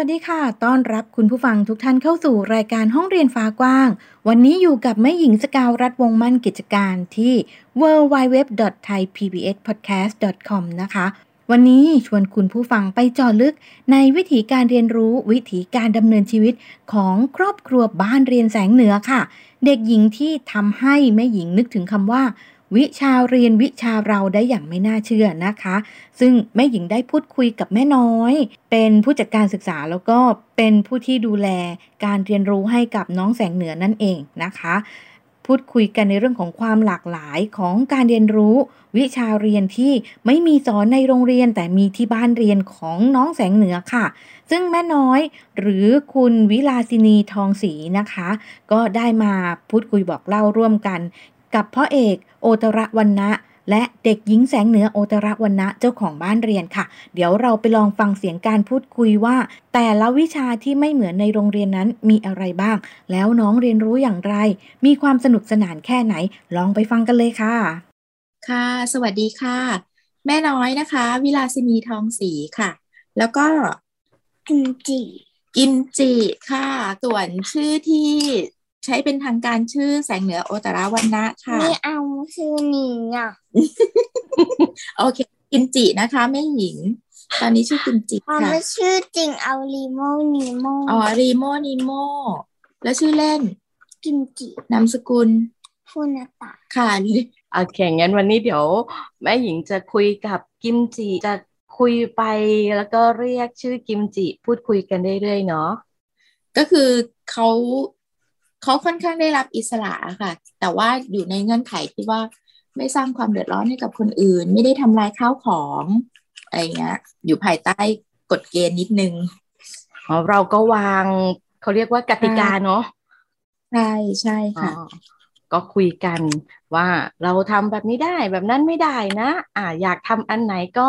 วัสดีค่ะ ต้อนรับคุณผู้ฟังทุกท่านเข้าสู่รายการห้องเรียนฟ้ากว้าง วันนี้อยู่กับแม่หญิงสกาวรัฐวงมั่นกิจการที่ www.thaipbspodcast.com นะคะ วันนี้ชวนคุณผู้ฟังไปเจาะลึกในวิธีการเรียนรู้วิธีการดำเนินชีวิตของครอบครัวบ้านเรียนแสงเหนือค่ะ เด็กหญิงที่ทำให้แม่หญิงนึกถึงคำว่า วิชาเรียนวิชาเราได้อย่างไม่น่าเชื่อนะคะ ซึ่งแม่หญิงได้พูดคุยกับแม่น้อย เป็นผู้จัดการศึกษาแล้วก็เป็นผู้ที่ดูแลการเรียนรู้ให้กับน้องแสงเหนือนั่นเองนะคะ พูดคุยกันในเรื่องของความหลากหลายของการเรียนรู้ วิชาเรียนที่ไม่มีสอนในโรงเรียนแต่มีที่บ้านเรียนของน้องแสงเหนือค่ะ ซึ่งแม่น้อยหรือคุณวิลาสินีทองศรีนะคะ ก็ได้มาพูดคุยบอกเล่าร่วมกัน กับพ่อเอกโอตระวันนะและเด็กหญิงแสงเหนือโอตระวันนะเจ้าของบ้านเรียนค่ะ เดี๋ยวเราไปลองฟังเสียงการพูดคุยว่า แต่ละวิชาที่ไม่เหมือนในโรงเรียนนั้นมีอะไรบ้าง แล้วน้องเรียนรู้อย่างไร มีความสนุกสนานแค่ไหน ลองไปฟังกันเลยค่ะ ค่ะ สวัสดีค่ะ แม่น้อยนะคะ วิลาสินีทองศรีค่ะ แล้วก็กิมจิกิมจิค่ะ ส่วนชื่อที่ ใช้เป็นทางการชื่อแสงเหนือโอตราวันนะค่ะไม่เอาชื่อนี้อะโอเคกิมจินะคะแม่หญิง ตอนนี้ชื่อกิมจิเอาค่ะไม่ชื่อจริงเอาลีโมนีโมอ๋อรีโมนิโมแล้วชื่อเล่น กิมจินามสกุลฟูนาตะค่ะโอเคงั้นวันนี้เดี๋ยว แม่หญิงจะคุยกับกิมจิจะคุยไปแล้วก็เรียกชื่อกิมจิ พูดคุยกันเรื่อยๆเนาะก็คือเขา เขาค่อนข้างได้รับอิสระค่ะ แต่ว่าอยู่ในเงื่อนไขที่ว่าไม่สร้างความเดือดร้อนให้กับคนอื่น ไม่ได้ทำลายข้าวของอะไรเงี้ย อยู่ภายใต้กฎเกณฑ์นิดนึงอ๋อเราก็วางเขาเรียกว่ากติกาเนาะใช่ใช่อ๋อค่ะก็คุยกันว่าเราทำแบบนี้ได้แบบนั้นไม่ได้นะ อ่า อยากทำอันไหนก็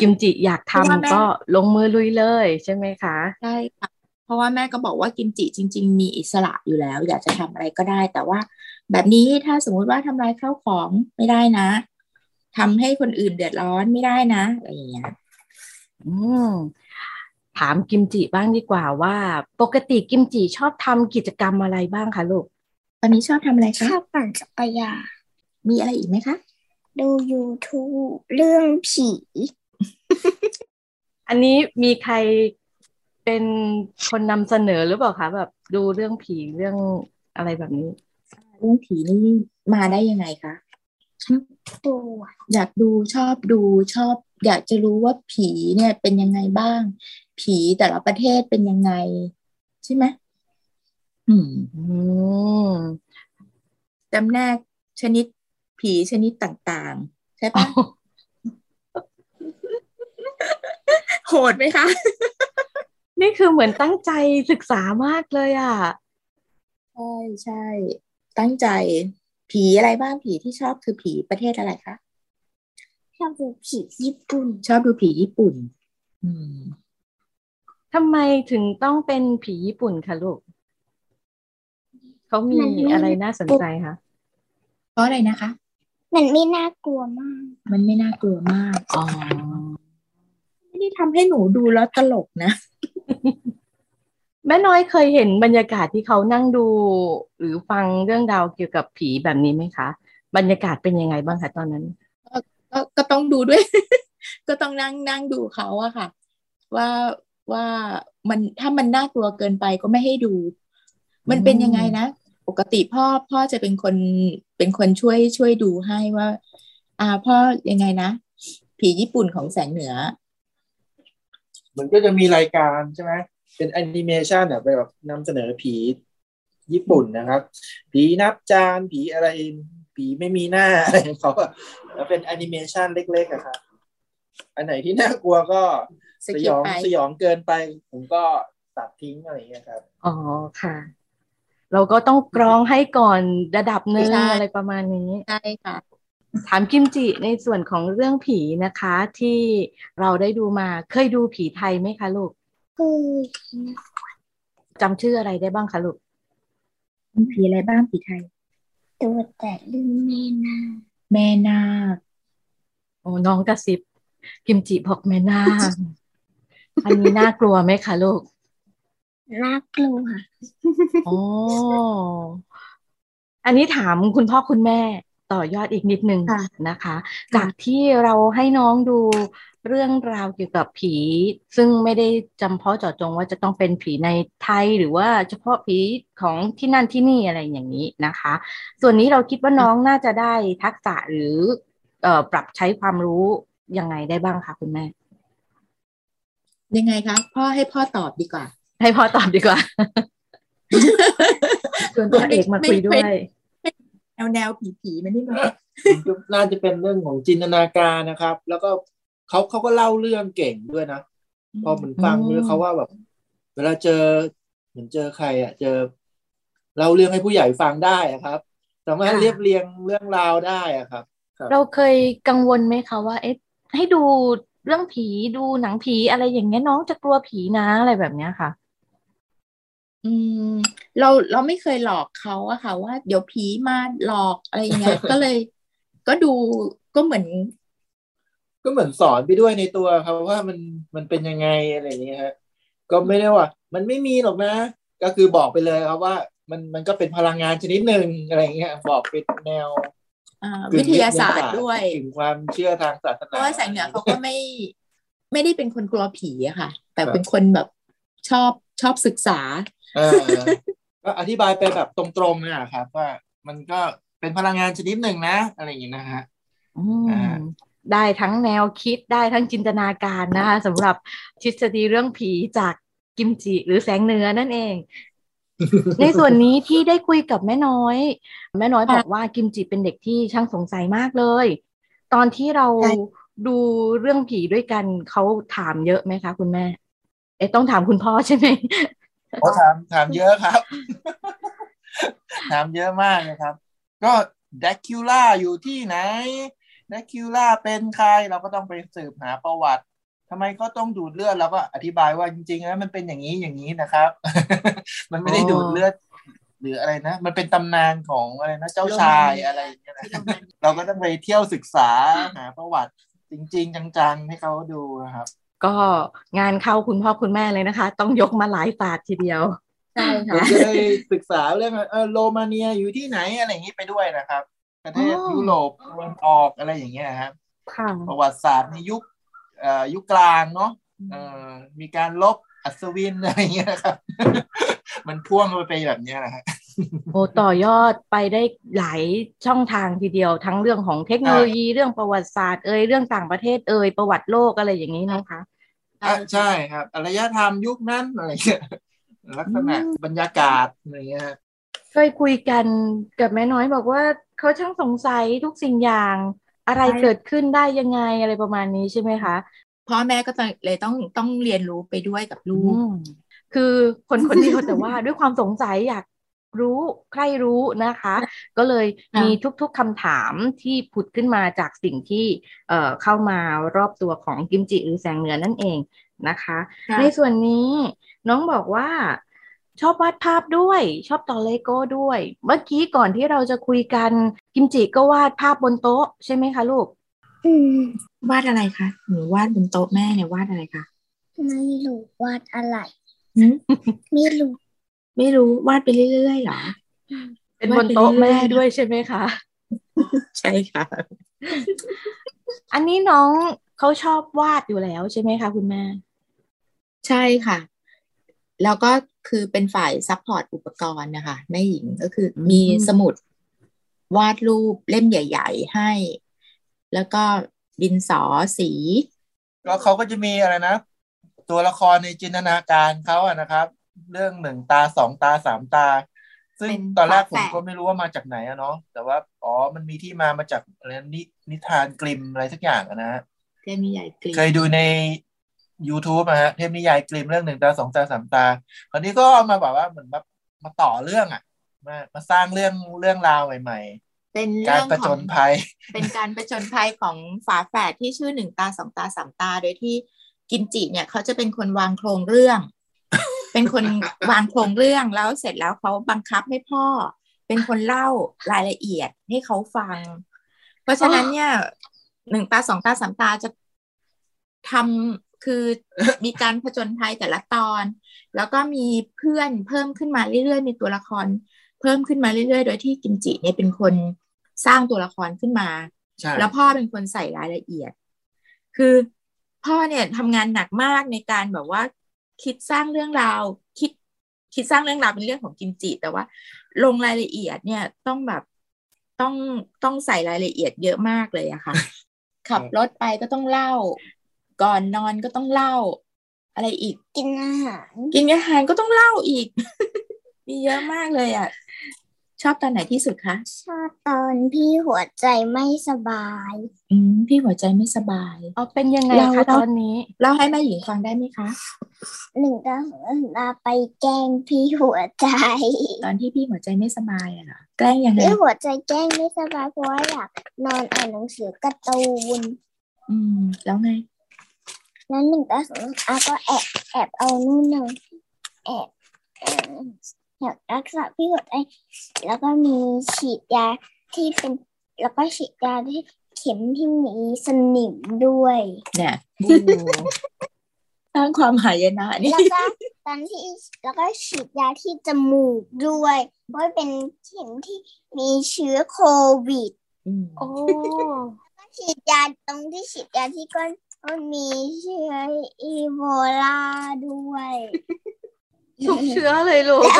กิมจิอยากเพราะว่าแม่ทำก็ลงมือลุยเลยใช่ไหมคะใช่ค่ะเพ ราะว่าแม่ก็บอกว่ากิมจิจริง ๆ มีอิสระอยู่แล้ว อยากจะทำอะไรก็ได้ แต่ว่าแบบนี้ถ้าสมมุติว่าทำลายข้าวของไม่ได้นะทำให้คนอื่นเดือดร้อนไม่ได้นะอะไรอย่างเงี้ยอืมถามกิมจิบ้างดีกว่าว่า ปกติกิมจิชอบทำกิจกรรมอะไรบ้างคะลูกตอนนี้ชอบทำอะไรชคะอบปั่นจักรยานมีอะไรอีกไหมคะ ดู YouTube เรื่องผี อันนี้มีใคร เป็นคนนำเสนอหรือเปล่าคะแบบดูเรื่องผีเรื่องอะไรแบบนี้ เรื่องผีนี่มาได้ยังไงคะตัวอยากดูชอบดูชอบ อยากจะรู้ว่าผีเนี่ยเป็นยังไงบ้าง ผีแต่ละประเทศเป็นยังไง ใช่ไหมอืมอืมจำแนกชนิดผีชนิดต่างๆ ใช่ปะโหดไหมคะ นี่คือเหมือนตั้งใจศึกษามากเลยอะ ใช่ใช่ ตั้งใจ ผีอะไรบ้างผีที่ชอบคือผีประเทศอะไรคะชอบดูผีญี่ปุ่น ชอบดูผีญี่ปุ่น อืมทำไมถึงต้องเป็นผีญี่ปุ่นคะลูกเขามีมันไม่อะไรน่าสนใจคะเพราะอะไรนะคะ มันไม่น่ากลัวมาก มันไม่น่ากลัวมากอ๋อไม่ได้ทำให้หนูดูแล้วตลกนะ แม่น้อยเคยเห็นบรรยากาศที่เขานั่งดู หรือฟังเรื่องราวเกี่ยวกับผีแบบนี้ไหมคะ บรรยากาศเป็นยังไงบ้างคะตอนนั้นก็ก็ต้องดูด้วย ก็ต้องนั่งนั่งดูเขาอะค่ะ ว่าว่ามันถ้ามันน่ากลัวเกินไปก็ไม่ให้ดู มันเป็นยังไงนะ ปกติพ่อพ่อจะเป็นคนเป็นคนช่วยช่วยดูให้ว่า อ่าพ่อยังไงนะ ผีญี่ปุ่นของแสงเหนือ มันก็จะมีรายการใช่ไหมเป็นแอนิเมชันอะไปแบบนำเสนอผีญี่ปุ่นนะครับ ผีนับจานผีอะไรผีไม่มีหน้าอะไรของเขาอะแล้วเป็นแอนิเมชันเล็กๆอะครับอันไหนที่น่ากลัวก็สสกิยปองไปสยองเกินไป ผมก็ตัดทิ้งอะไรอย่างเงี้ยครับอ๋อค่ะ เราก็ต้องกรองให้ก่อนระดับหนึ่งใช่อะไรประมาณนี้ใช่ค่ะ ถามกิมจิในส่วนของเรื่องผีนะคะ ที่เราได้ดูมาเคยดูผีไทยไหมคะลูกคือจำชื่ออะไรได้บ้างคะลูกมีผีอะไรบ้างผีไทย ตัวแต่เรื่องแม่นาคแม่นาคโอ้น้องกระซิบกิมจิบอกแม่นาคอันนี้น่ากลัวไหมคะลูกน่ากลัวอ๋ออันนี้ถามคุณพ่อคุณแม่ ต่อยอดอีกนิดนึงค่ะนะคะ จากที่เราให้น้องดูเรื่องราวเกี่ยวกับผี ซึ่งไม่ได้จำเพาะเจาะจงว่าจะต้องเป็นผีในไทยหรือว่าเฉพาะผีของที่นั่นที่นี่อะไรอย่างนี้นะคะ ส่วนนี้เราคิดว่าน้องน่าจะได้ทักษะหรือเอ่อปรับใช้ความรู้ยังไงได้บ้างคะคุณแม่ ยังไงคะพ่อให้พ่อตอบดีกว่า ให้พ่อตอบดีกว่าชวนตัวเอกมาคุยด้วยแน วแนวผีผีๆมันนี่มาน่าจะเป็นเรื่องของจินตนาการนะครับ แล้วก็เขาเขาก็เล่าเรื่องเก่งด้วยนะพอเหมือนฟังอืมเขาว่าแบบ เวลาเจอเหมือนเจอใคร อะ เจอเล่าเรื่องให้ผู้ใหญ่ฟังได้อะครับสามารถเรียบเรียงเรื่องราวได้อะครับครับ เราเคยกังวลไหมคะว่า เอ๊ะให้ดูเรื่องผีดูหนังผีอะไรอย่างเงี้ยน้องจะกลัวผีนะอะไรแบบเนี้ยค่ะ อืมเราเราไม่เคยหลอกเขาอะค่ะ ว่าเดี๋ยวผีมาหลอกอะไรอย่างเงี้ยก็เลย ก็ดูก็เหมือน ก็เหมือนสอนไปด้วยในตัวครับว่ามันมันเป็นยังไงอะไรอย่างเงี้ยฮะก็ไม่ได้ว่า มันไม่มีหรอกนะ ก็คือบอกไปเลยครับว่า มันมันก็เป็นพลังงานชนิดหนึ่งอะไรอย่างเงี้ยบอกเป็นแนวอ่าวิทยาศาสตร์ด้วยถึงความเชื่อทางศาสเพนาราะว่าแสงเหนือเขาก็ไม่ไม่ได้เป็นคนกลัวผีอะค่ะ แต่ครับเป็นคนแบบชอบชอบศึกษา เออก็อธิบายไปแบบตรงๆนะครับ ว่ามันก็เป็นพลังงานชนิดหนึ่งนะ อะไรอย่างงี้นะฮะอืมอ่าได้ทั้งแนวคิดได้ทั้งจินตนาการนะคะสำหรับทฤษฎีเรื่องผีจากกิมจิหรือแสงเหนือนั่นเอง ในส่วนนี้ที่ได้คุยกับแม่น้อย แม่น้อยบอกว่ากิมจิเป็นเด็กที่ช่างสงสัยมากเลย ตอนที่เราใช่ดูเรื่องผีด้วยกันเขาถามเยอะไหมคะ คุณแม่ เอ๊ะต้องถามคุณพ่อใช่ไหม โอ้ถามถามเยอะครับ ถามเยอะมากนะครับ ก็แดคิวล่าอยู่ที่ไหนแดคิวล่าเป็นใครเราก็ต้องไปสืบหาประวัติทำไมเขาต้องดูดเลือดเราก็อธิบายว่าจริงๆแล้วมันเป็นอย่างนี้อย่างนี้นะครับ มันไม่ได้อ๋อดูดเลือด หรืออะไรนะ มันเป็นตำนานของอะไรนะเจ้าชายอะไรอย่างเงี้ยนะที่โรงเรียนเราก็ต้องไปเที่ยวศึกษาหาประวัติจริง ๆ จังๆให้เขาดูนะครับ ก็งานเข้าคุณพ่อคุณแม่เลยนะคะ ต้องยกมาหลายศาสตร์ทีเดียวใช่ผมค่ะจะได้ศึกษาเรื่องเออโรมาเนียอยู่ที่ไหนอะไรอย่างนี้ไปด้วยนะครับประเทศอ๋อยุโรปตะวันออกอะไรอย่างเงี้ยครับค่ะประวัติศาสตร์ในยุคเอ่อยุคกลางเนาะเอ่อมีการลบอัศวินอะไรอย่างเงี้ยนะครับ มันพ่วงไปแบบเนี้ยนะฮะ โอ้ต่อยอดไปได้หลายช่องทางทีเดียว ทั้งเรื่องของเทคโนโลยีเรื่องประวัติศาสตร์เอ่ยเรื่องต่างประเทศเอ่ยประวัติโลกอะไรอย่างนี้นะคะอะใช่ครับอารยธรรมยุคนั้นอะไรเงี้ยลักษณะบรรยากาศอะไรเงี้ยฮะเคยคุยกันกับแม่น้อยบอกว่าเขาช่างสงสัยทุกสิ่งอย่างอะไรใช่เกิดขึ้นได้ยังไงอะไรประมาณนี้ใช่ไหมคะพ่อแม่ก็จะเลยต้องต้องเรียนรู้ไปด้วยกับลูอืกมคือคนคนเดียวแต่ว่าด้วยความสงสัยอยาก รู้ใครรู้นะคะ ก็เลยค่ะมีทุกๆคำถามที่ผุดขึ้นมาจากสิ่งที่เอ่อเข้ามารอบตัวของกิมจิหรือแสงเหนือนั่นเองนะคะค่ะในส่วนนี้น้องบอกว่าชอบวาดภาพด้วย ชอบต่อเลโก้ด้วย เมื่อกี้ก่อนที่เราจะคุยกันกิมจิก็วาดภาพบนโต๊ะใช่ไหมคะลูกอืมวาดอะไรคะหนูวาดบนโต๊ะแม่เนี่ยวาดอะไรคะไม่รู้วาดอะไรหืมไม่รู้ ไม่รู้วาดไปเรื่อยๆเหรอ เป็นวาบดนไปโต๊ะเรื่อยๆแม่ด้วยใช่ไหมคะ ใช่ค่ะ อันนี้น้องเขาชอบวาดอยู่แล้วใช่ไหมคะคุณแม่ ใช่ค่ะ แล้วก็คือเป็นฝ่าย support อุปกรณ์นะคะแม่หญิงก็คืออมมีสมุดวาดรูปเล่มใหญ่ ๆ ให้ แล้วก็ดินสอสีก็เขาก็จะมีอะไรนะ ตัวละครในจินตนาการเขาอะนะครับ เรื่องหนึ่งตาสองตาสามตา ซึ่งเป็นตอนแรกผมฝาแฝดก็ไม่รู้ว่ามาจากไหนอะเนาะแต่ว่าอ๋อมันมีที่มามาจากอะไรนะนินิทานกริมอะไรสักอย่างอะนะฮะเทพนิยายกรีกเคยดูใน YouTube อะฮะเทพนิยายกริมเรื่องหนึ่งตาสองตาสามตา คราวนี้ก็เอามาแบบว่าเหมือนแบบมาต่อเรื่องอะมามาสร้างเรื่องเรื่องราวใหม่เป็นการเรื่องประขจองนภัย เป็นการประจนภัยของฝาแฝดที่ชื่อหนึ่งตาสองตาสามตา โดยที่กินจิเนี่ยเขาจะเป็นคนวางโครงเรื่อง เป็นคนวางโครงเรื่องแล้วเสร็จแล้วเขาบังคับให้พ่อ เป็นคนเล่ารายละเอียดให้เขาฟัง เพราะฉะนั้นเนี่ยหนึ่งตาสองตาสามตาจะทำคือมีการผจญภัยแต่ละตอน แล้วก็มีเพื่อนเพิ่มขึ้นมาเรื่อยๆ มีตัวละคร เพิ่มขึ้นมาเรื่อยๆ โดยที่กิมจิเนี่ยเป็นคนสร้างตัวละครขึ้นมาใช่แล้วพ่อเป็นคนใส่รายละเอียด คือพ่อเนี่ยทำงานหนักมากในการแบบว่า คิดสร้างเรื่องราวคิดคิดสร้างเรื่องราวเป็นเรื่องของกิมจิ แต่ว่า ลงรายละเอียดเนี่ยต้องแบบต้องต้องใส่รายละเอียดเยอะมากเลยอะค่ะ ขับรถไปก็ต้องเล่า ก่อนนอนก็ต้องเล่า อะไรอีก กินอาหาร กินอาหารก็ต้องเล่าอีก มีเยอะมากเลยอะ ชอบตอนไหนที่สุดคะชอบตอนพี่หัวใจไม่สบาย อืมพี่หัวใจไม่สบายเอาเป็นยังไงเราคะเราตอนนี้เล่าให้แม่หญิงฟังได้ไหมคะหนึ่งตาสองตาไปแกล้งพี่หัวใจ ตอนที่พี่หัวใจไม่สบายอะเหรอแกล้งยังไงพี่หัวใจแกล้งไม่สบายเพราะว่าอยากนอนอ่านหนังสือการ์ตูนอืมแล้วไงแล้วหนึ่งตาสองตาก็แอบแอบเอานู่นน่ะแอบเอ่ออยากรักษาพี่หัวใจแล้วก็มีฉีดยาที่เป็นแล้วก็ฉีดยาที่เข็มที่มีสนิมด้วยเนี่ยสร้างความหายนะนี่แล้วก็ตอนที่แล้วก็ฉีดยาที่จมูกด้วยเพราะว่าเป็นเข็มที่มีเชื้อโควิดอืมโอ้ก็ฉีดยาตรงที่ฉีดยาที่ก้นก็มีเชื้ออีโบลาด้วย ทุกเชื้อเลยลูก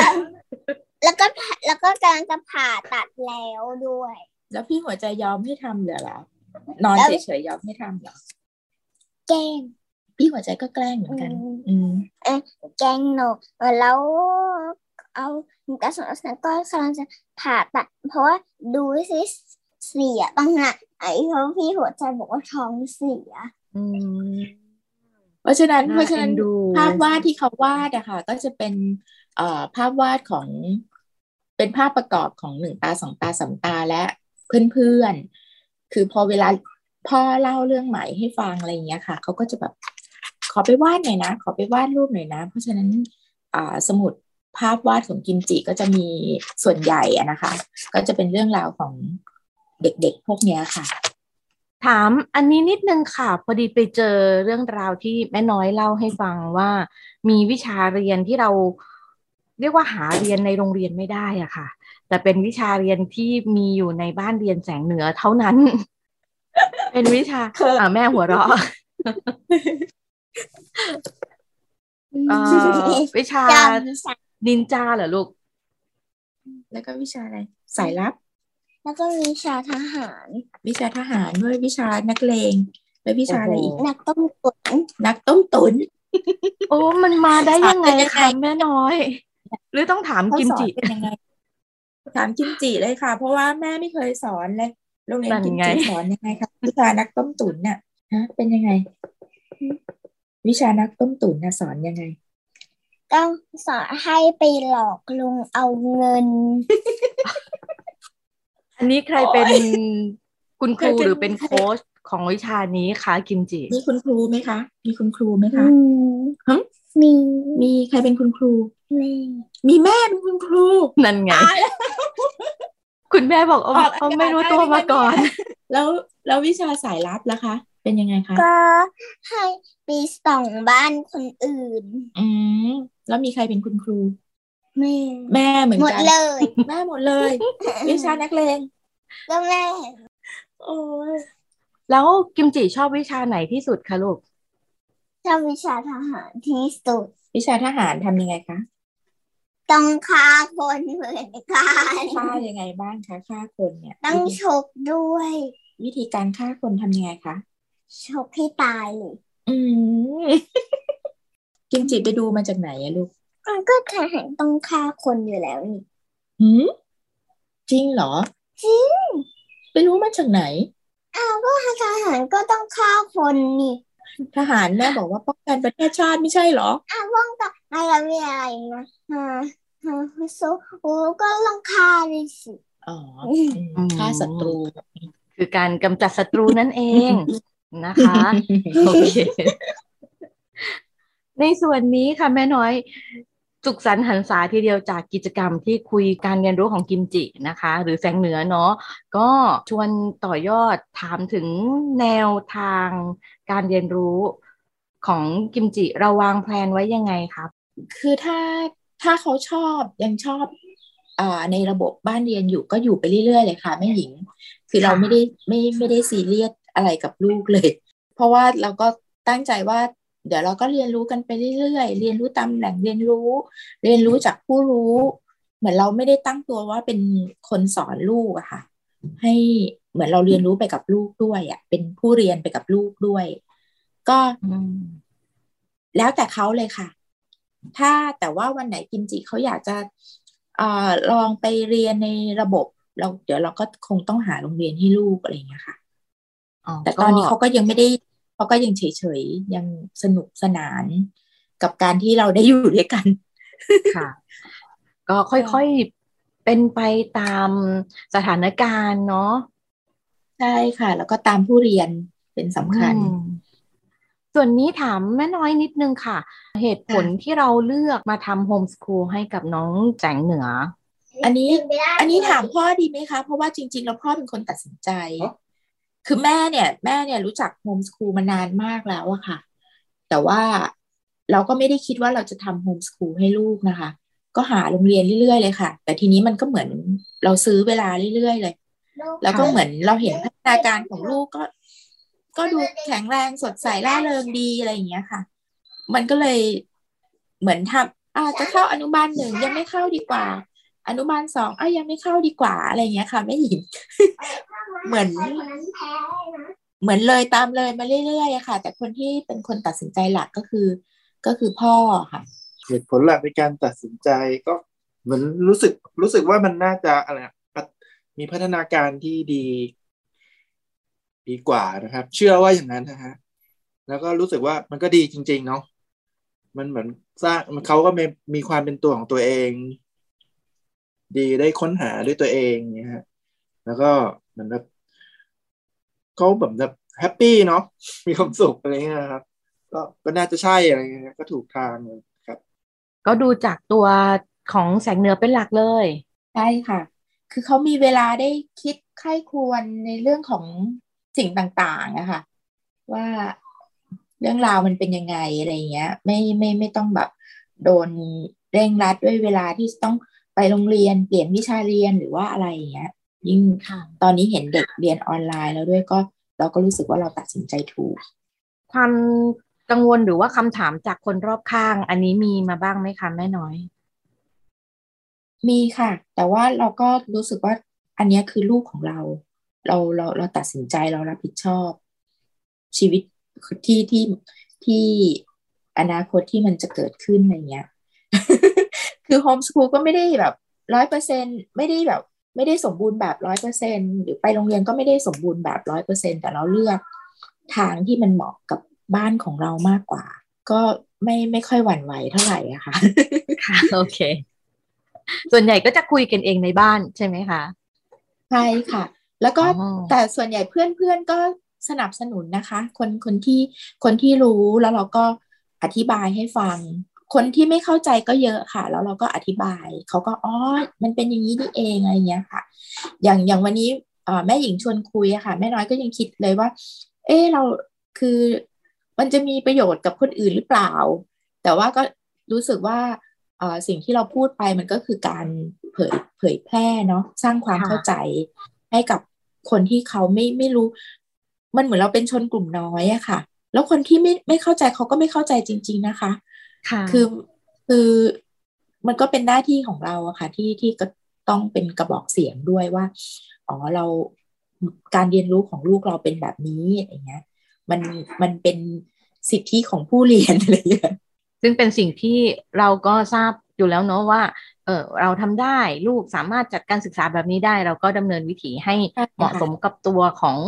แล้วก็แล้วก็กำลังจะผ่าตัดแล้วด้วย แล้วพี่หัวใจยอมให้ทำเหรอล่ะนอนแล้วเฉยๆยอมให้ทำเหรอแกล้งพี่หัวใจก็แกล้งเหมือนกัน อืมอืมแกล้งหนูแล้วเอากระสุนก็กำลังจะผ่าตัด เพราะว่าดูสิเสียต้องหนักไอ้เพราะพี่หัวใจบอกว่าท้องเสีย อืม เพราะฉะนั้นน่าเพราะฉะนั้นเอ็นดูภาพวาดที่เขาวาดอะค่ะ ก็จะเป็นเอ่อภาพวาดของเป็นภาพประกอบของหนึ่งตาสองตาสามตาและเพื่อนๆ คือพอเวลาพ่อเล่าเรื่องใหม่ให้ฟังอะไรอย่างเงี้ยค่ะ เขาก็จะแบบขอไปวาดหน่อยนะ ขอไปวาดรูปหน่อยนะ เพราะฉะนั้นอ่าสมุดภาพวาดของกิมจิก็จะมีส่วนใหญ่อะนะคะ ก็จะเป็นเรื่องราวของเด็กๆพวกเนี้ยค่ะ ถามอันนี้นิดนึงค่ะ พอดีไปเจอเรื่องราวที่แม่น้อยเล่าให้ฟังว่า มีวิชาเรียนที่เราเรียกว่าหาเรียนในโรงเรียนไม่ได้อะค่ะ แต่เป็นวิชาเรียนที่มีอยู่ในบ้านเรียนแสงเหนือเท่านั้น เป็นวิชาเคยอ่าแม่หัวเราะเอ่อวิชาจำสักนินจาเหรอลูก แล้วก็วิชาอะไร สายลับ แล้วก็วิชาทหาร วิชาทหารด้วยวิชานักเลง และวิชาอะไรอีกโอ้โหนักต้มตุ๋นนักต้มตุนโอ้มันมาได้ยังไงเป็นยังไงคะแม่น้อย หรือต้องถามเขากิมสอนจิเป็นยังไงถามกิมจิเลยค่ะ เพราะว่าแม่ไม่เคยสอนเลยโรงเรียนนั่นกิมไงจิสอนยังไงคะวิชานักต้มตุ๋นน่ะฮะเป็นยังไง วิชานักต้มตุ๋นน่ะสอนยังไง ก็สอนให้ไปหลอกลุงเอาเงิน อันนี้ใครเป็นคุณครูใครเป็นหรือเป็นโค้ชของวิชานี้คะกิมจิ มีคุณครูไหมคะ มีคุณครูไหมอืคะมฮะมีมีใครเป็นคุณครูแม่มีแม่เป็นคุณครู นั่นไงตายแล้วคุณแม่บอกเอาออกเอาอากาศไม่รู้ตัวได้ไหมมาก่อนเนี่ยแล้วแล้ววิชาสายลับล่ะคะ เป็นยังไงคะ ก็ให้ไปส่องบ้านคนอื่น อืมแล้วมีใครเป็นคุณครู แม่แม่เหมือนหมดกันเลย แม่หมดเลยวิชานักเลงก็แม่โอ้ยแล้วกิมจิชอบวิชาไหนที่สุดคะลูกชอบวิชาทหารที่สุด วิชาทหารทำยังไงคะต้องฆ่าคนเหมือนกันฆ่ายังไงบ้างคะฆ่าคนเนี่ย ต้องวิธีฉกด้วย วิธีการฆ่าคนทำยังไงคะฉกให้ตายเลยอืมกิมจิไปดูมาจากไหนอะลูก มันก็ทหารต้องฆ่าคนอยู่แล้วนี่หืมจริงเหรอ จริง ไปรู้มาจากไหน อ้าวก็ทหารก็ต้องฆ่าคนนี่ ทหารแม่บอกว่าป้องกันประเทศชาติไม่ใช่เหรอ อ้าวว่องกับอะไรมีอะไรนะฮะฮะโซโอ้ก็ต้องฆ่าเลยสิอ๋ออืมฆ่าศัตรู คือการกำจัดศัตรูนั่นเองนะคะโอเคในส่วนนี้ค่ะแม่น้อย สุขสันต์หันษาทีเดียวจากกิจกรรมที่คุยการเรียนรู้ของกิมจินะคะ หรือแสงเหนือเนาะก็ชวนต่อยอดถามถึงแนวทางการเรียนรู้ของกิมจิเราวางแผนไว้ยังไงครับ คือถ้าถ้าเขาชอบยังชอบอ่าในระบบบ้านเรียนอยู่ก็อยู่ไปเรื่อยๆเลยค่ะแม่หญิง คือเราไม่ได้ไม่ไม่ได้ซีเรียสอะไรกับลูกเลย เพราะว่าเราก็ตั้งใจว่า เดี๋ยวเราก็เรียนรู้กันไปเรื่อยๆ เรียนรู้ตามแหล่งเรียนรู้ เรียนรู้จากผู้รู้ เหมือนเราไม่ได้ตั้งตัวว่าเป็นคนสอนลูกอะค่ะ ให้เหมือนเราเรียนรู้ไปกับลูกด้วยอะเป็นผู้เรียนไปกับลูกด้วย ก็อืมแล้วแต่เขาเลยค่ะ ถ้าแต่ว่าวันไหนกิมจิเขาอยากจะเอ่อลองไปเรียนในระบบ เราเดี๋ยวเราก็คงต้องหาโรงเรียนให้ลูกอะไรอย่างเงี้ยค่ะแต่ตอนนี้เขาก็ยังไม่ได้ เขาก็ยังเฉยๆ ยังสนุกสนานกับการที่เราได้อยู่ด้วยกัน ค่ะ ก็ค่อยๆ เป็นไปตามสถานการณ์เนาะ ใช่ค่ะ แล้วก็ตามผู้เรียนเป็นสำคัญอืมส่วนนี้ถามแม่น้อยนิดนึงค่ะ เหตุผลที่เราเลือกมาทำโฮมสคูลให้กับน้องแสงเหนือ อันนี้ อันนี้ถามพ่อดีไหมคะ เพราะว่าจริง ๆ แล้วพ่อเป็นคนตัดสินใจ คือแม่เนี่ย แม่เนี่ยรู้จักโฮมสคูลมานานมากแล้วอะค่ะ แต่ว่าเราก็ไม่ได้คิดว่าเราจะทำโฮมสคูลให้ลูกนะคะ ก็หาโรงเรียนเรื่อยๆเลยค่ะ แต่ทีนี้มันก็เหมือนเราซื้อเวลาเรื่อยๆเลย แล้วก็เหมือนเราเห็นพัฒนาการของลูกก็ ก็ดูแข็งแรงสดใสร่าเริงดีอะไรอย่างเงี้ยค่ะ มันก็เลยเหมือนทำอาจจะเข้าอนุบาลหนึ่งยังไม่เข้าดีกว่า อนุบาลสองอะยังไม่เข้าดีกว่าอะไรอย่างเงี้ยค่ะแม่หญิง เหมือนเหมือนเลยตามเลยมาเรื่อยๆอะค่ะ แต่คนที่เป็นคนตัดสินใจหลักก็คือ ก็คือพ่อค่ะเหตุผลหลักในการตัดสินใจก็เหมือนรู้สึกรู้สึกว่ามันน่าจะอะไรอะพัฒมีพัฒนาการที่ดี ดีกว่านะครับ เชื่อว่าอย่างนั้นนะฮะแล้วก็รู้สึกว่ามันก็ดีจริง ๆ เนาะมันเหมือนสร้างมันเขาก็มีมีความเป็นตัวของตัวเอง ดีได้ค้นหาด้วยตัวเองเนี่ยฮะแล้วก็เห มือนแบบเขาแบบแบบแฮปปี้เนาะมีความสุขอะไรเงี้ยครับ ก็ก็น่าจะใช่อะไรเงี้ยก็ถูกทางเลยครับ ก็ดูจากตัวของแสงเหนือเป็นหลักเลยใช่ค่ะ คือเขามีเวลาได้คิดใคร่ครวญในเรื่องของสิ่งต่างๆอะค่ะ ว่าเรื่องราวมันเป็นยังไงอะไรเงี้ย ไม่ไม่ไม่ต้องแบบโดนเร่งรัดด้วยเวลาที่ต้องไปโรงเรียนเปลี่ยนวิชาเรียนหรือว่าอะไรอย่างเงี้ย ยิ่งค่ะตอนนี้เห็นเด็กเรียนออนไลน์แล้วด้วยก็เราก็รู้สึกว่าเราตัดสินใจถูก ความกังวลหรือว่าคำถามจากคนรอบข้าง อันนี้มีมาบ้างไหมคะแม่น้อย มีค่ะ แต่ว่าเราก็รู้สึกว่าอันเนี้ยคือลูกของเรา เราเราเราตัดสินใจเรารับผิดชอบ ชีวิตที่ที่ที่อนาคตที่มันจะเกิดขึ้นอะไรเงี้ย คือโฮมส o ูลก็ไม่ได้แบบร้อยเปอร์เซ็นไม่ได้แบบ ไม่ได้สมบูรณ์แบบร้อยเปอร์เซ็นหรือไปโรงเรียนก็ไม่ได้สมบูรณ์แบบร้อยเปอร์เซ็นแต่เราเลือกทางที่มันเหมาะกับบ้านของเรามากกว่า ก็ไม่ไม่ค่อยหวั่นไหวเท่าไหร่อะค่ะค่ะโอเค ส่วนใหญ่ก็จะคุยกันเองในบ้านใช่ไหมคะใช่ค่ะ แล้วก็อ๋อแต่ส่วนใหญ่เพื่อนเพื่อนก็สนับสนุนนะคะ คนคนที่คนที่รู้แล้วเราก็อธิบายให้ฟัง คนที่ไม่เข้าใจก็เยอะค่ะ แล้วเราก็อธิบาย เขาก็อ๋อมันเป็นอย่างนี้นี่เองอะไรเงี้ยค่ะ อย่างอย่างวันนี้เอ่อแม่หญิงชวนคุยอะค่ะ แม่น้อยก็ยังคิดเลยว่า เออเราคือมันจะมีประโยชน์กับคนอื่นหรือเปล่า แต่ว่าก็รู้สึกว่าเอ่อสิ่งที่เราพูดไปมันก็คือการเผยเผยแพร่เนาะสร้างความค่ะเข้าใจให้กับคนที่เขาไม่ไม่รู้ มันเหมือนเราเป็นชนกลุ่มน้อยอะค่ะ แล้วคนที่ไม่ไม่เข้าใจเขาก็ไม่เข้าใจจริง ๆนะคะ ค่ะคือคือมันก็เป็นหน้าที่ของเราอะค่ะที่ที่ก็ต้องเป็นกระบอกเสียงด้วยว่าอ๋อเราการเรียนรู้ของลูกเราเป็นแบบนี้อะไรเงี้ยมันมันเป็นสิทธิของผู้เรียนอะไรอย่างเงี้ยซึ่งเป็นสิ่งที่เราก็ทราบอยู่แล้วเนาะว่า เออเราทำได้ลูกสามารถจัดการศึกษาแบบนี้ได้ เราก็ดำเนินวิถีให้ใช่ค่ะเหมาะสมกับตัวของ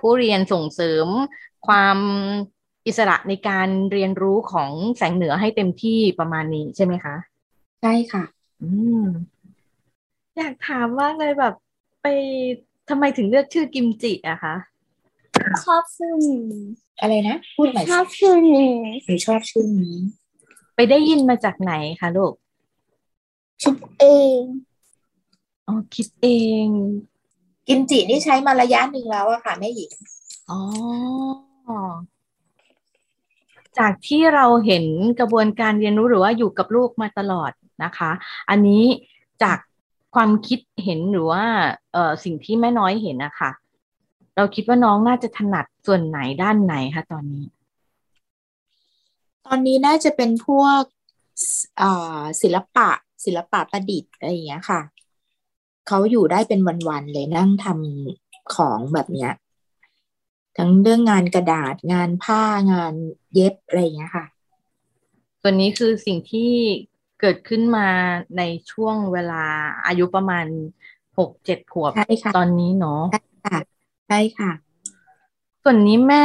ผู้เรียนส่งเสริมความ อิสระในการเรียนรู้ของแสงเหนือให้เต็มที่ประมาณนี้ใช่ไหมคะใช่ค่ะ อืมอยากถามมากเลยแบบไปทำไมถึงเลือกชื่อกิมจิอะคะชอบชื่อนี้อะไรนะพูดใหม่ชอบชื่อนี้หนูชอบชื่อนี้ ไปได้ยินมาจากไหนคะลูกคิดเองอ๋อคิดเอง กิมจินี่ใช้มาระยะหนึ่งแล้วอะค่ะแม่หญิงอ๋อ จากที่เราเห็นกระบวนการเรียนรู้หรือว่าอยู่กับลูกมาตลอดนะคะ อันนี้จากความคิดเห็นหรือว่าสิ่งที่แม่น้อยเห็นนะคะเราคิดว่าน้องน่าจะถนัดส่วนไหนด้านไหนคะตอนนี้ ตอนนี้น่าจะเป็นพวกศิลปะ ศิลปะประดิษฐ์อะไรอย่างเงี้ยค่ะเขาอยู่ได้เป็นวันๆเลยนั่งทำของแบบเนี้ย ทั้งเรื่องงานกระดาษงานผ้างานเย็บอะไรอย่างเงี้ยค่ะส่วนนี้คือสิ่งที่เกิดขึ้นมาในช่วงเวลาอายุประมาณหกเจ็ดขวบใช่ค่ะตอนนี้เนาะค่ะใช่ค่ะ ส่วนนี้แม่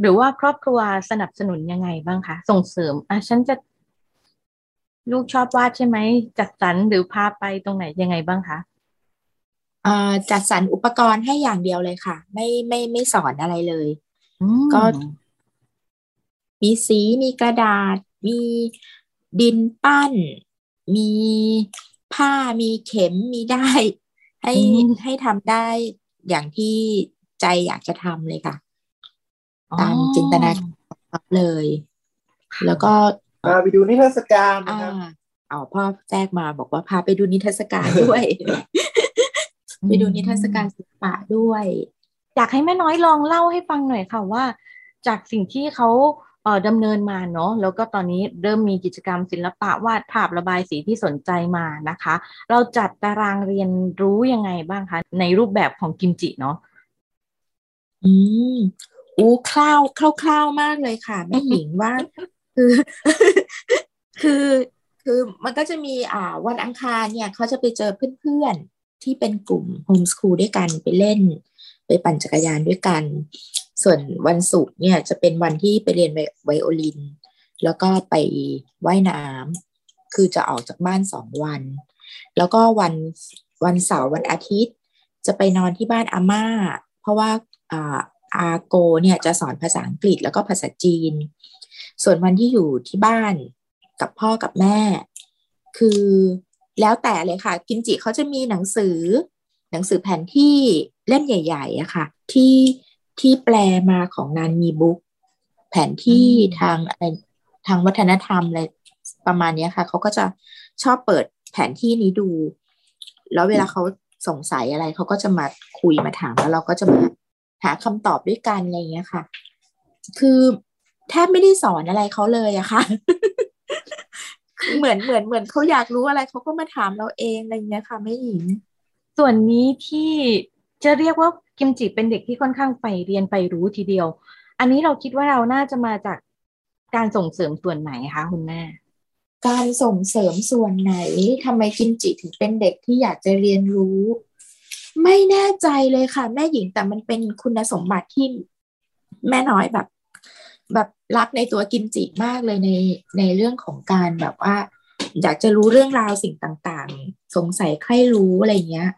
หรือว่าครอบครัวสนับสนุนยังไงบ้างคะส่งเสริมอะฉันจะลูกชอบวาดใช่ไหมจัดสรรหรือพาไปตรงไหนยังไงบ้างคะอ่า จัดสรรอุปกรณ์ให้อย่างเดียวเลยค่ะ ไม่ไม่ไม่สอนอะไรเลยอืมก็มีสีมีกระดาษ มีดินปั้น มีผ้ามีเข็มมีได้ ให้ให้ทำได้อย่างที่ใจอยากจะทำเลยค่ะ ตามจินตนาการเลย แล้วก็พาไปดูนิทรรศการอ่านะครับเอาพ่อแจ้งมาบอกว่าพาไปดูนิทรรศการด้วย ไปดูนิทรรศการศิลปะด้วย อยากให้แม่น้อยลองเล่าให้ฟังหน่อยค่ะว่า จากสิ่งที่เขาเอ่อดำเนินมาเนาะแล้วก็ตอนนี้เริ่มมีกิจกรรมศิลปะวาดภาพระบายสีที่สนใจมานะคะ เราจัดตารางเรียนรู้ยังไงบ้างคะในรูปแบบของกิมจิเนาะอืมอู้คร่าวคร่าวคร่าวมากเลยค่ะแม่หญิงว่า คือคือคือมันก็จะมีอ่าวันอังคารเนี่ยเขาจะไปเจอเพื่อนๆ ที่เป็นกลุ่มโฮมส o ูลด้วยกันไปเล่น ไปปั่นจักรยานด้วยกัน ส่วนวันศุกร์เนี่ยจะเป็นวันที่ไปเรียนไวโอลิน แล้วก็ไปว่ายน้ำคือจะออกจากบ้านสองวัน แล้วก็วันวันเสาร์วันอาทิตย์ จะไปนอนที่บ้านอาม่า เพราะว่าอ่าอาโกเนี่ยจะสอนภาษาอังกฤษแล้วก็ภาษาจีน ส่วนวันที่อยู่ที่บ้านกับพ่อกับแม่ คือ แล้วแต่เลยค่ะ กิมจิเขาจะมีหนังสือ หนังสือแผนที่เล่มใหญ่ๆอะค่ะ ที่ที่แปลมาของนานมีบุ๊กแผนที่ทางอะไรทางวัฒนธรรมอะไรประมาณเนี้ยค่ะ เขาก็จะชอบเปิดแผนที่นี้ดู แล้วเวลาเขาสงสัยอะไรเขาก็จะมาคุยมาถามแล้วเราก็จะมาหาคำตอบด้วยกันอะไรอย่างเงี้ยค่ะ คือแทบไม่ได้สอนอะไรเขาเลยอะค่ะ เหมือนเหมือนเหมือนเขาอยากรู้อะไรเขาก็มาถามเราเองอะไรอย่างเงี้ยค่ะแม่หญิง ส่วนนี้ที่จะเรียกว่ากิมจิเป็นเด็กที่ค่อนข้างไปเรียนไปรู้ทีเดียว อันนี้เราคิดว่าเราน่าจะมาจากการส่งเสริมส่วนไหนคะคุณแม่การส่งเสริมส่วนไหนทำไมกิมจิถึงเป็นเด็กที่อยากจะเรียนรู้ ไม่แน่ใจเลยค่ะ แม่หญิงแต่มันเป็นคุณสมบัติที่แม่น้อยแบบ แบบ รักในตัวกิมจิมากเลยในในเรื่องของการแบบว่า อยากจะรู้เรื่องราวสิ่งต่างๆ สงสัยใครรู้อะไรเงี้ย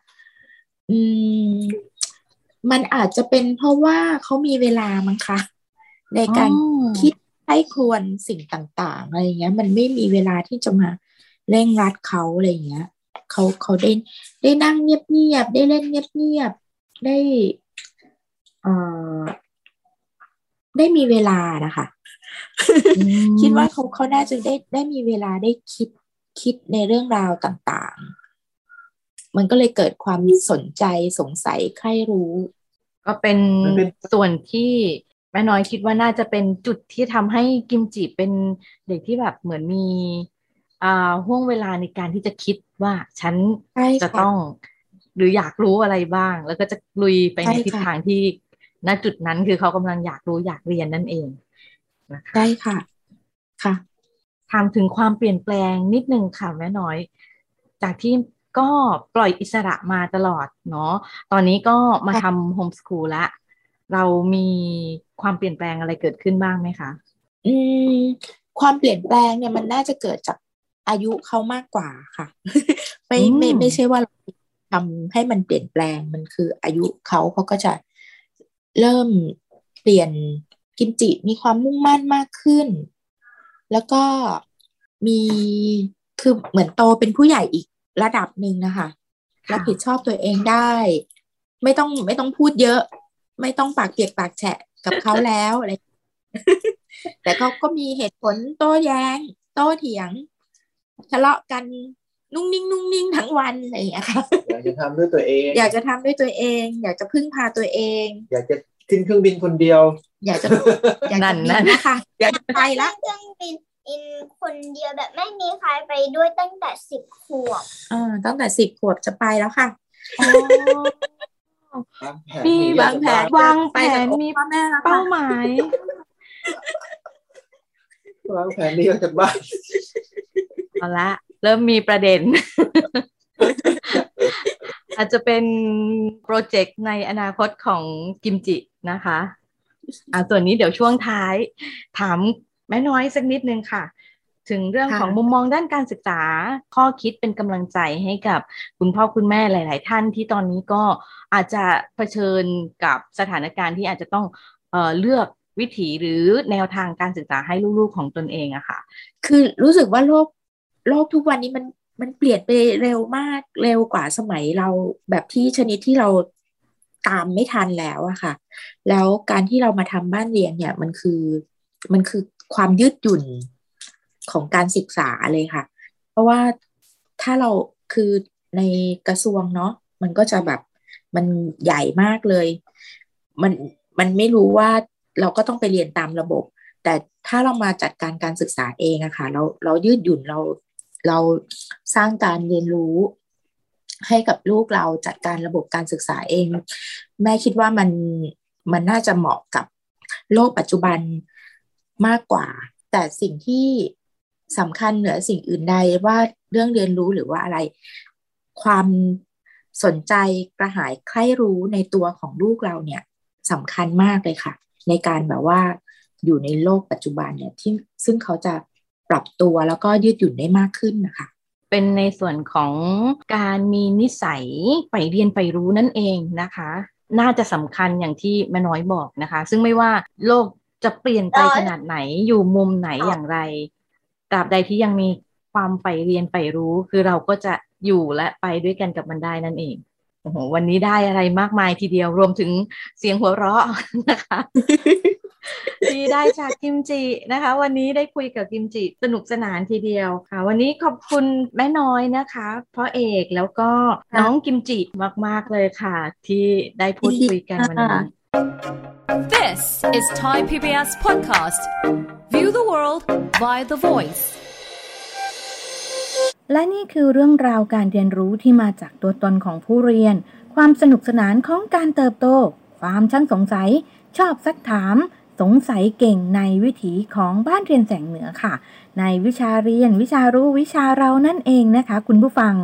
อืม มันอาจจะเป็นเพราะว่าเขามีเวลามั้งคะ ในการอ๋อคิดให้ควรสิ่งต่างๆอะไรเงี้ย มันไม่มีเวลาที่จะมาเร่งรัดเขาอะไรเงี้ยเขาเขาได้ได้นั่งเงียบๆได้เล่นเงียบๆได้เอ่อได้มีเวลานะคะ คิดว่าเขาเขาน่าจะได้ได้มีเวลาได้คิดคิดในเรื่องราวต่างๆ มันก็เลยเกิดความสนใจสงสัยใครรู้ ก็เป็นมันเป็นส่วนที่แม่น้อยคิดว่าน่าจะเป็นจุดที่ทำให้กิมจิเป็นเด็กที่แบบเหมือนมีอ่าห่วงเวลาในการที่จะคิดว่าฉันใช่จะค่ะต้องหรืออยากรู้อะไรบ้าง แล้วก็จะลุยไปในใช่ค่ะทิศทางที่ณจุดนั้นคือเขากำลังอยากรู้อยากเรียนนั่นเอง นะคะได้ค่ะค่ะถามถึงความเปลี่ยนแปลงนิดนึงค่ะแม่น้อย จากที่ก็ปล่อยอิสระมาตลอดเนาะตอนนี้ก็มาทำโฮมส o ูลละเรามีความเปลี่ยนแปลงอะไรเกิดขึ้นบ้างไหมคะ อืม ความเปลี่ยนแปลงเนี่ยมันน่าจะเกิดจากอายุเขามากกว่าค่ะ ไม่ไม่อืมไม่ใช่ว่าเราทำให้มันเปลี่ยนแปลงมันคืออายุเขาเขาก็จะเริ่มเปลี่ยน กิมจิมีความมุ่งมั่นมากขึ้น แล้วก็มีคือเหมือนโตเป็นผู้ใหญ่อีกระดับหนึ่งนะคะรับผิดชอบตัวเองได้ ไม่ต้องไม่ต้องพูดเยอะ ไม่ต้องปากเปียกปากแฉะกับเขาแล้วอะไรแต่เขาก็มีเหตุผลโต้แย้ง โต้เถียงทะเลาะกันนุ่งนิ่งนุ่งนิ่งทั้งวันอะไรอย่างเงี้ยค่ะอยากจะทำด้วยตัวเอง อยากจะทำด้วยตัวเอง อยากจะพึ่งพาตัวเอง อยากจะ ขึ้นเครื่องบินคนเดียว อยากจะอยากนั่จะนบินั่นนนะคะอยากจะไปละเครื่องบินอินคนเดียวแบบไม่มีใครไปด้วยตั้งแต่สิบขวบเออตั้งแต่สิบขวบจะไปแล้วค่ะมีวางแผนวางแผไปกับนมีพ่อแม่แล้วค่ะเป้าหมายวางแผนนี้ออกจากบ้านเอาละเริ่มมีประเด็น อาจจะเป็นโปรเจกต์ในอนาคตของกิมจิ นะคะอ่าส่วนนี้เดี๋ยวช่วงท้าย ถามแม่น้อยสักนิดนึงค่ะ ถึงเรื่องค่ะของมุมมองด้านการศึกษา ข้อคิดเป็นกำลังใจให้กับคุณพ่อคุณแม่หลาย ๆ ท่านที่ตอนนี้ก็อาจจะเผชิญกับสถานการณ์ที่อาจจะต้องเอ่อเลือกวิถีหรือแนวทางการศึกษาให้ลูก ๆ ของตนเองอะค่ะ คือรู้สึกว่าโลกโลกทุกวันนี้มันมันเปลี่ยนไปเร็วมากเร็วกว่าสมัยเราแบบที่ชนิดที่เรา ตามไม่ทันแล้วอะค่ะ แล้วการที่เรามาทำบ้านเรียนเนี่ยมันคือมันคือความยืดหยุ่นของการศึกษาเลยค่ะ เพราะว่าถ้าเราคือในกระทรวงเนาะมันก็จะแบบมันใหญ่มากเลย มันมันไม่รู้ว่าเราก็ต้องไปเรียนตามระบบ แต่ถ้าเรามาจัดการการศึกษาเองอะค่ะ เราเรายืดหยุ่นเราเราสร้างการเรียนรู้ ให้กับลูกเราจัดการระบบการศึกษาเอง แม่คิดว่ามันมันน่าจะเหมาะกับโลกปัจจุบันมากกว่า แต่สิ่งที่สำคัญเหนือสิ่งอื่นใดว่าเรื่องเรียนรู้หรือว่าอะไร ความสนใจกระหายใคร่รู้ในตัวของลูกเราเนี่ยสำคัญมากเลยค่ะ ในการแบบว่าอยู่ในโลกปัจจุบันเนี่ยที่ซึ่งเขาจะปรับตัวแล้วก็ยืดหยุ่นได้มากขึ้นนะคะ เป็นในส่วนของการมีนิสัยใฝ่เรียนใฝ่รู้นั่นเองนะคะ น่าจะสำคัญอย่างที่แม่น้อยบอกนะคะ ซึ่งไม่ว่าโลกจะเปลี่ยนไปขนาดไหนอยู่มุมไหนอย่างไรตราบใดที่ยังมีความใฝ่เรียนใฝ่รู้ คือเราก็จะอยู่และไปด้วยกันกับมันได้นั่นเองโอ้โหวันนี้ได้อะไรมากมายทีเดียวรวมถึงเสียงหัวเราะนะคะ ที่ได้จากกิมจินะคะ วันนี้ได้คุยกับกิมจิสนุกสนานทีเดียวค่ะ วันนี้ขอบคุณแม่น้อยนะคะพ่อเอกแล้วก็น้องกิมจิมาก ๆ เลยค่ะ ที่ได้พูดคุยกันวันนี้ This is Thai PBS Podcast. View the world via the voice. และนี่คือเรื่องราวการเรียนรู้ที่มาจากตัวตนของผู้เรียน ความสนุกสนานของการเติบโต ความช่างสงสัย ชอบซักถาม สงสัยเก่งในวิถีของบ้านเรียนแสงเหนือค่ะ ในวิชาเรียนวิชารู้วิชาเรานั่นเองนะคะ คุณผู้ฟัง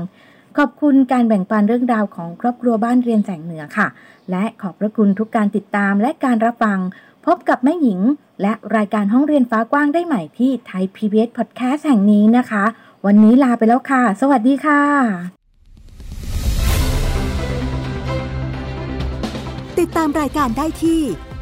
ขอบคุณการแบ่งปันเรื่องราวของครอบครัวบ้านเรียนแสงเหนือค่ะ และขอบพระคุณทุกการติดตามและการรับฟัง พบกับแม่หญิง และรายการห้องเรียนฟ้ากว้างได้ใหม่ที่ไทย PBS Podcast แห่งนี้นะคะ วันนี้ลาไปแล้วค่ะ สวัสดีค่ะ ติดตามรายการได้ที่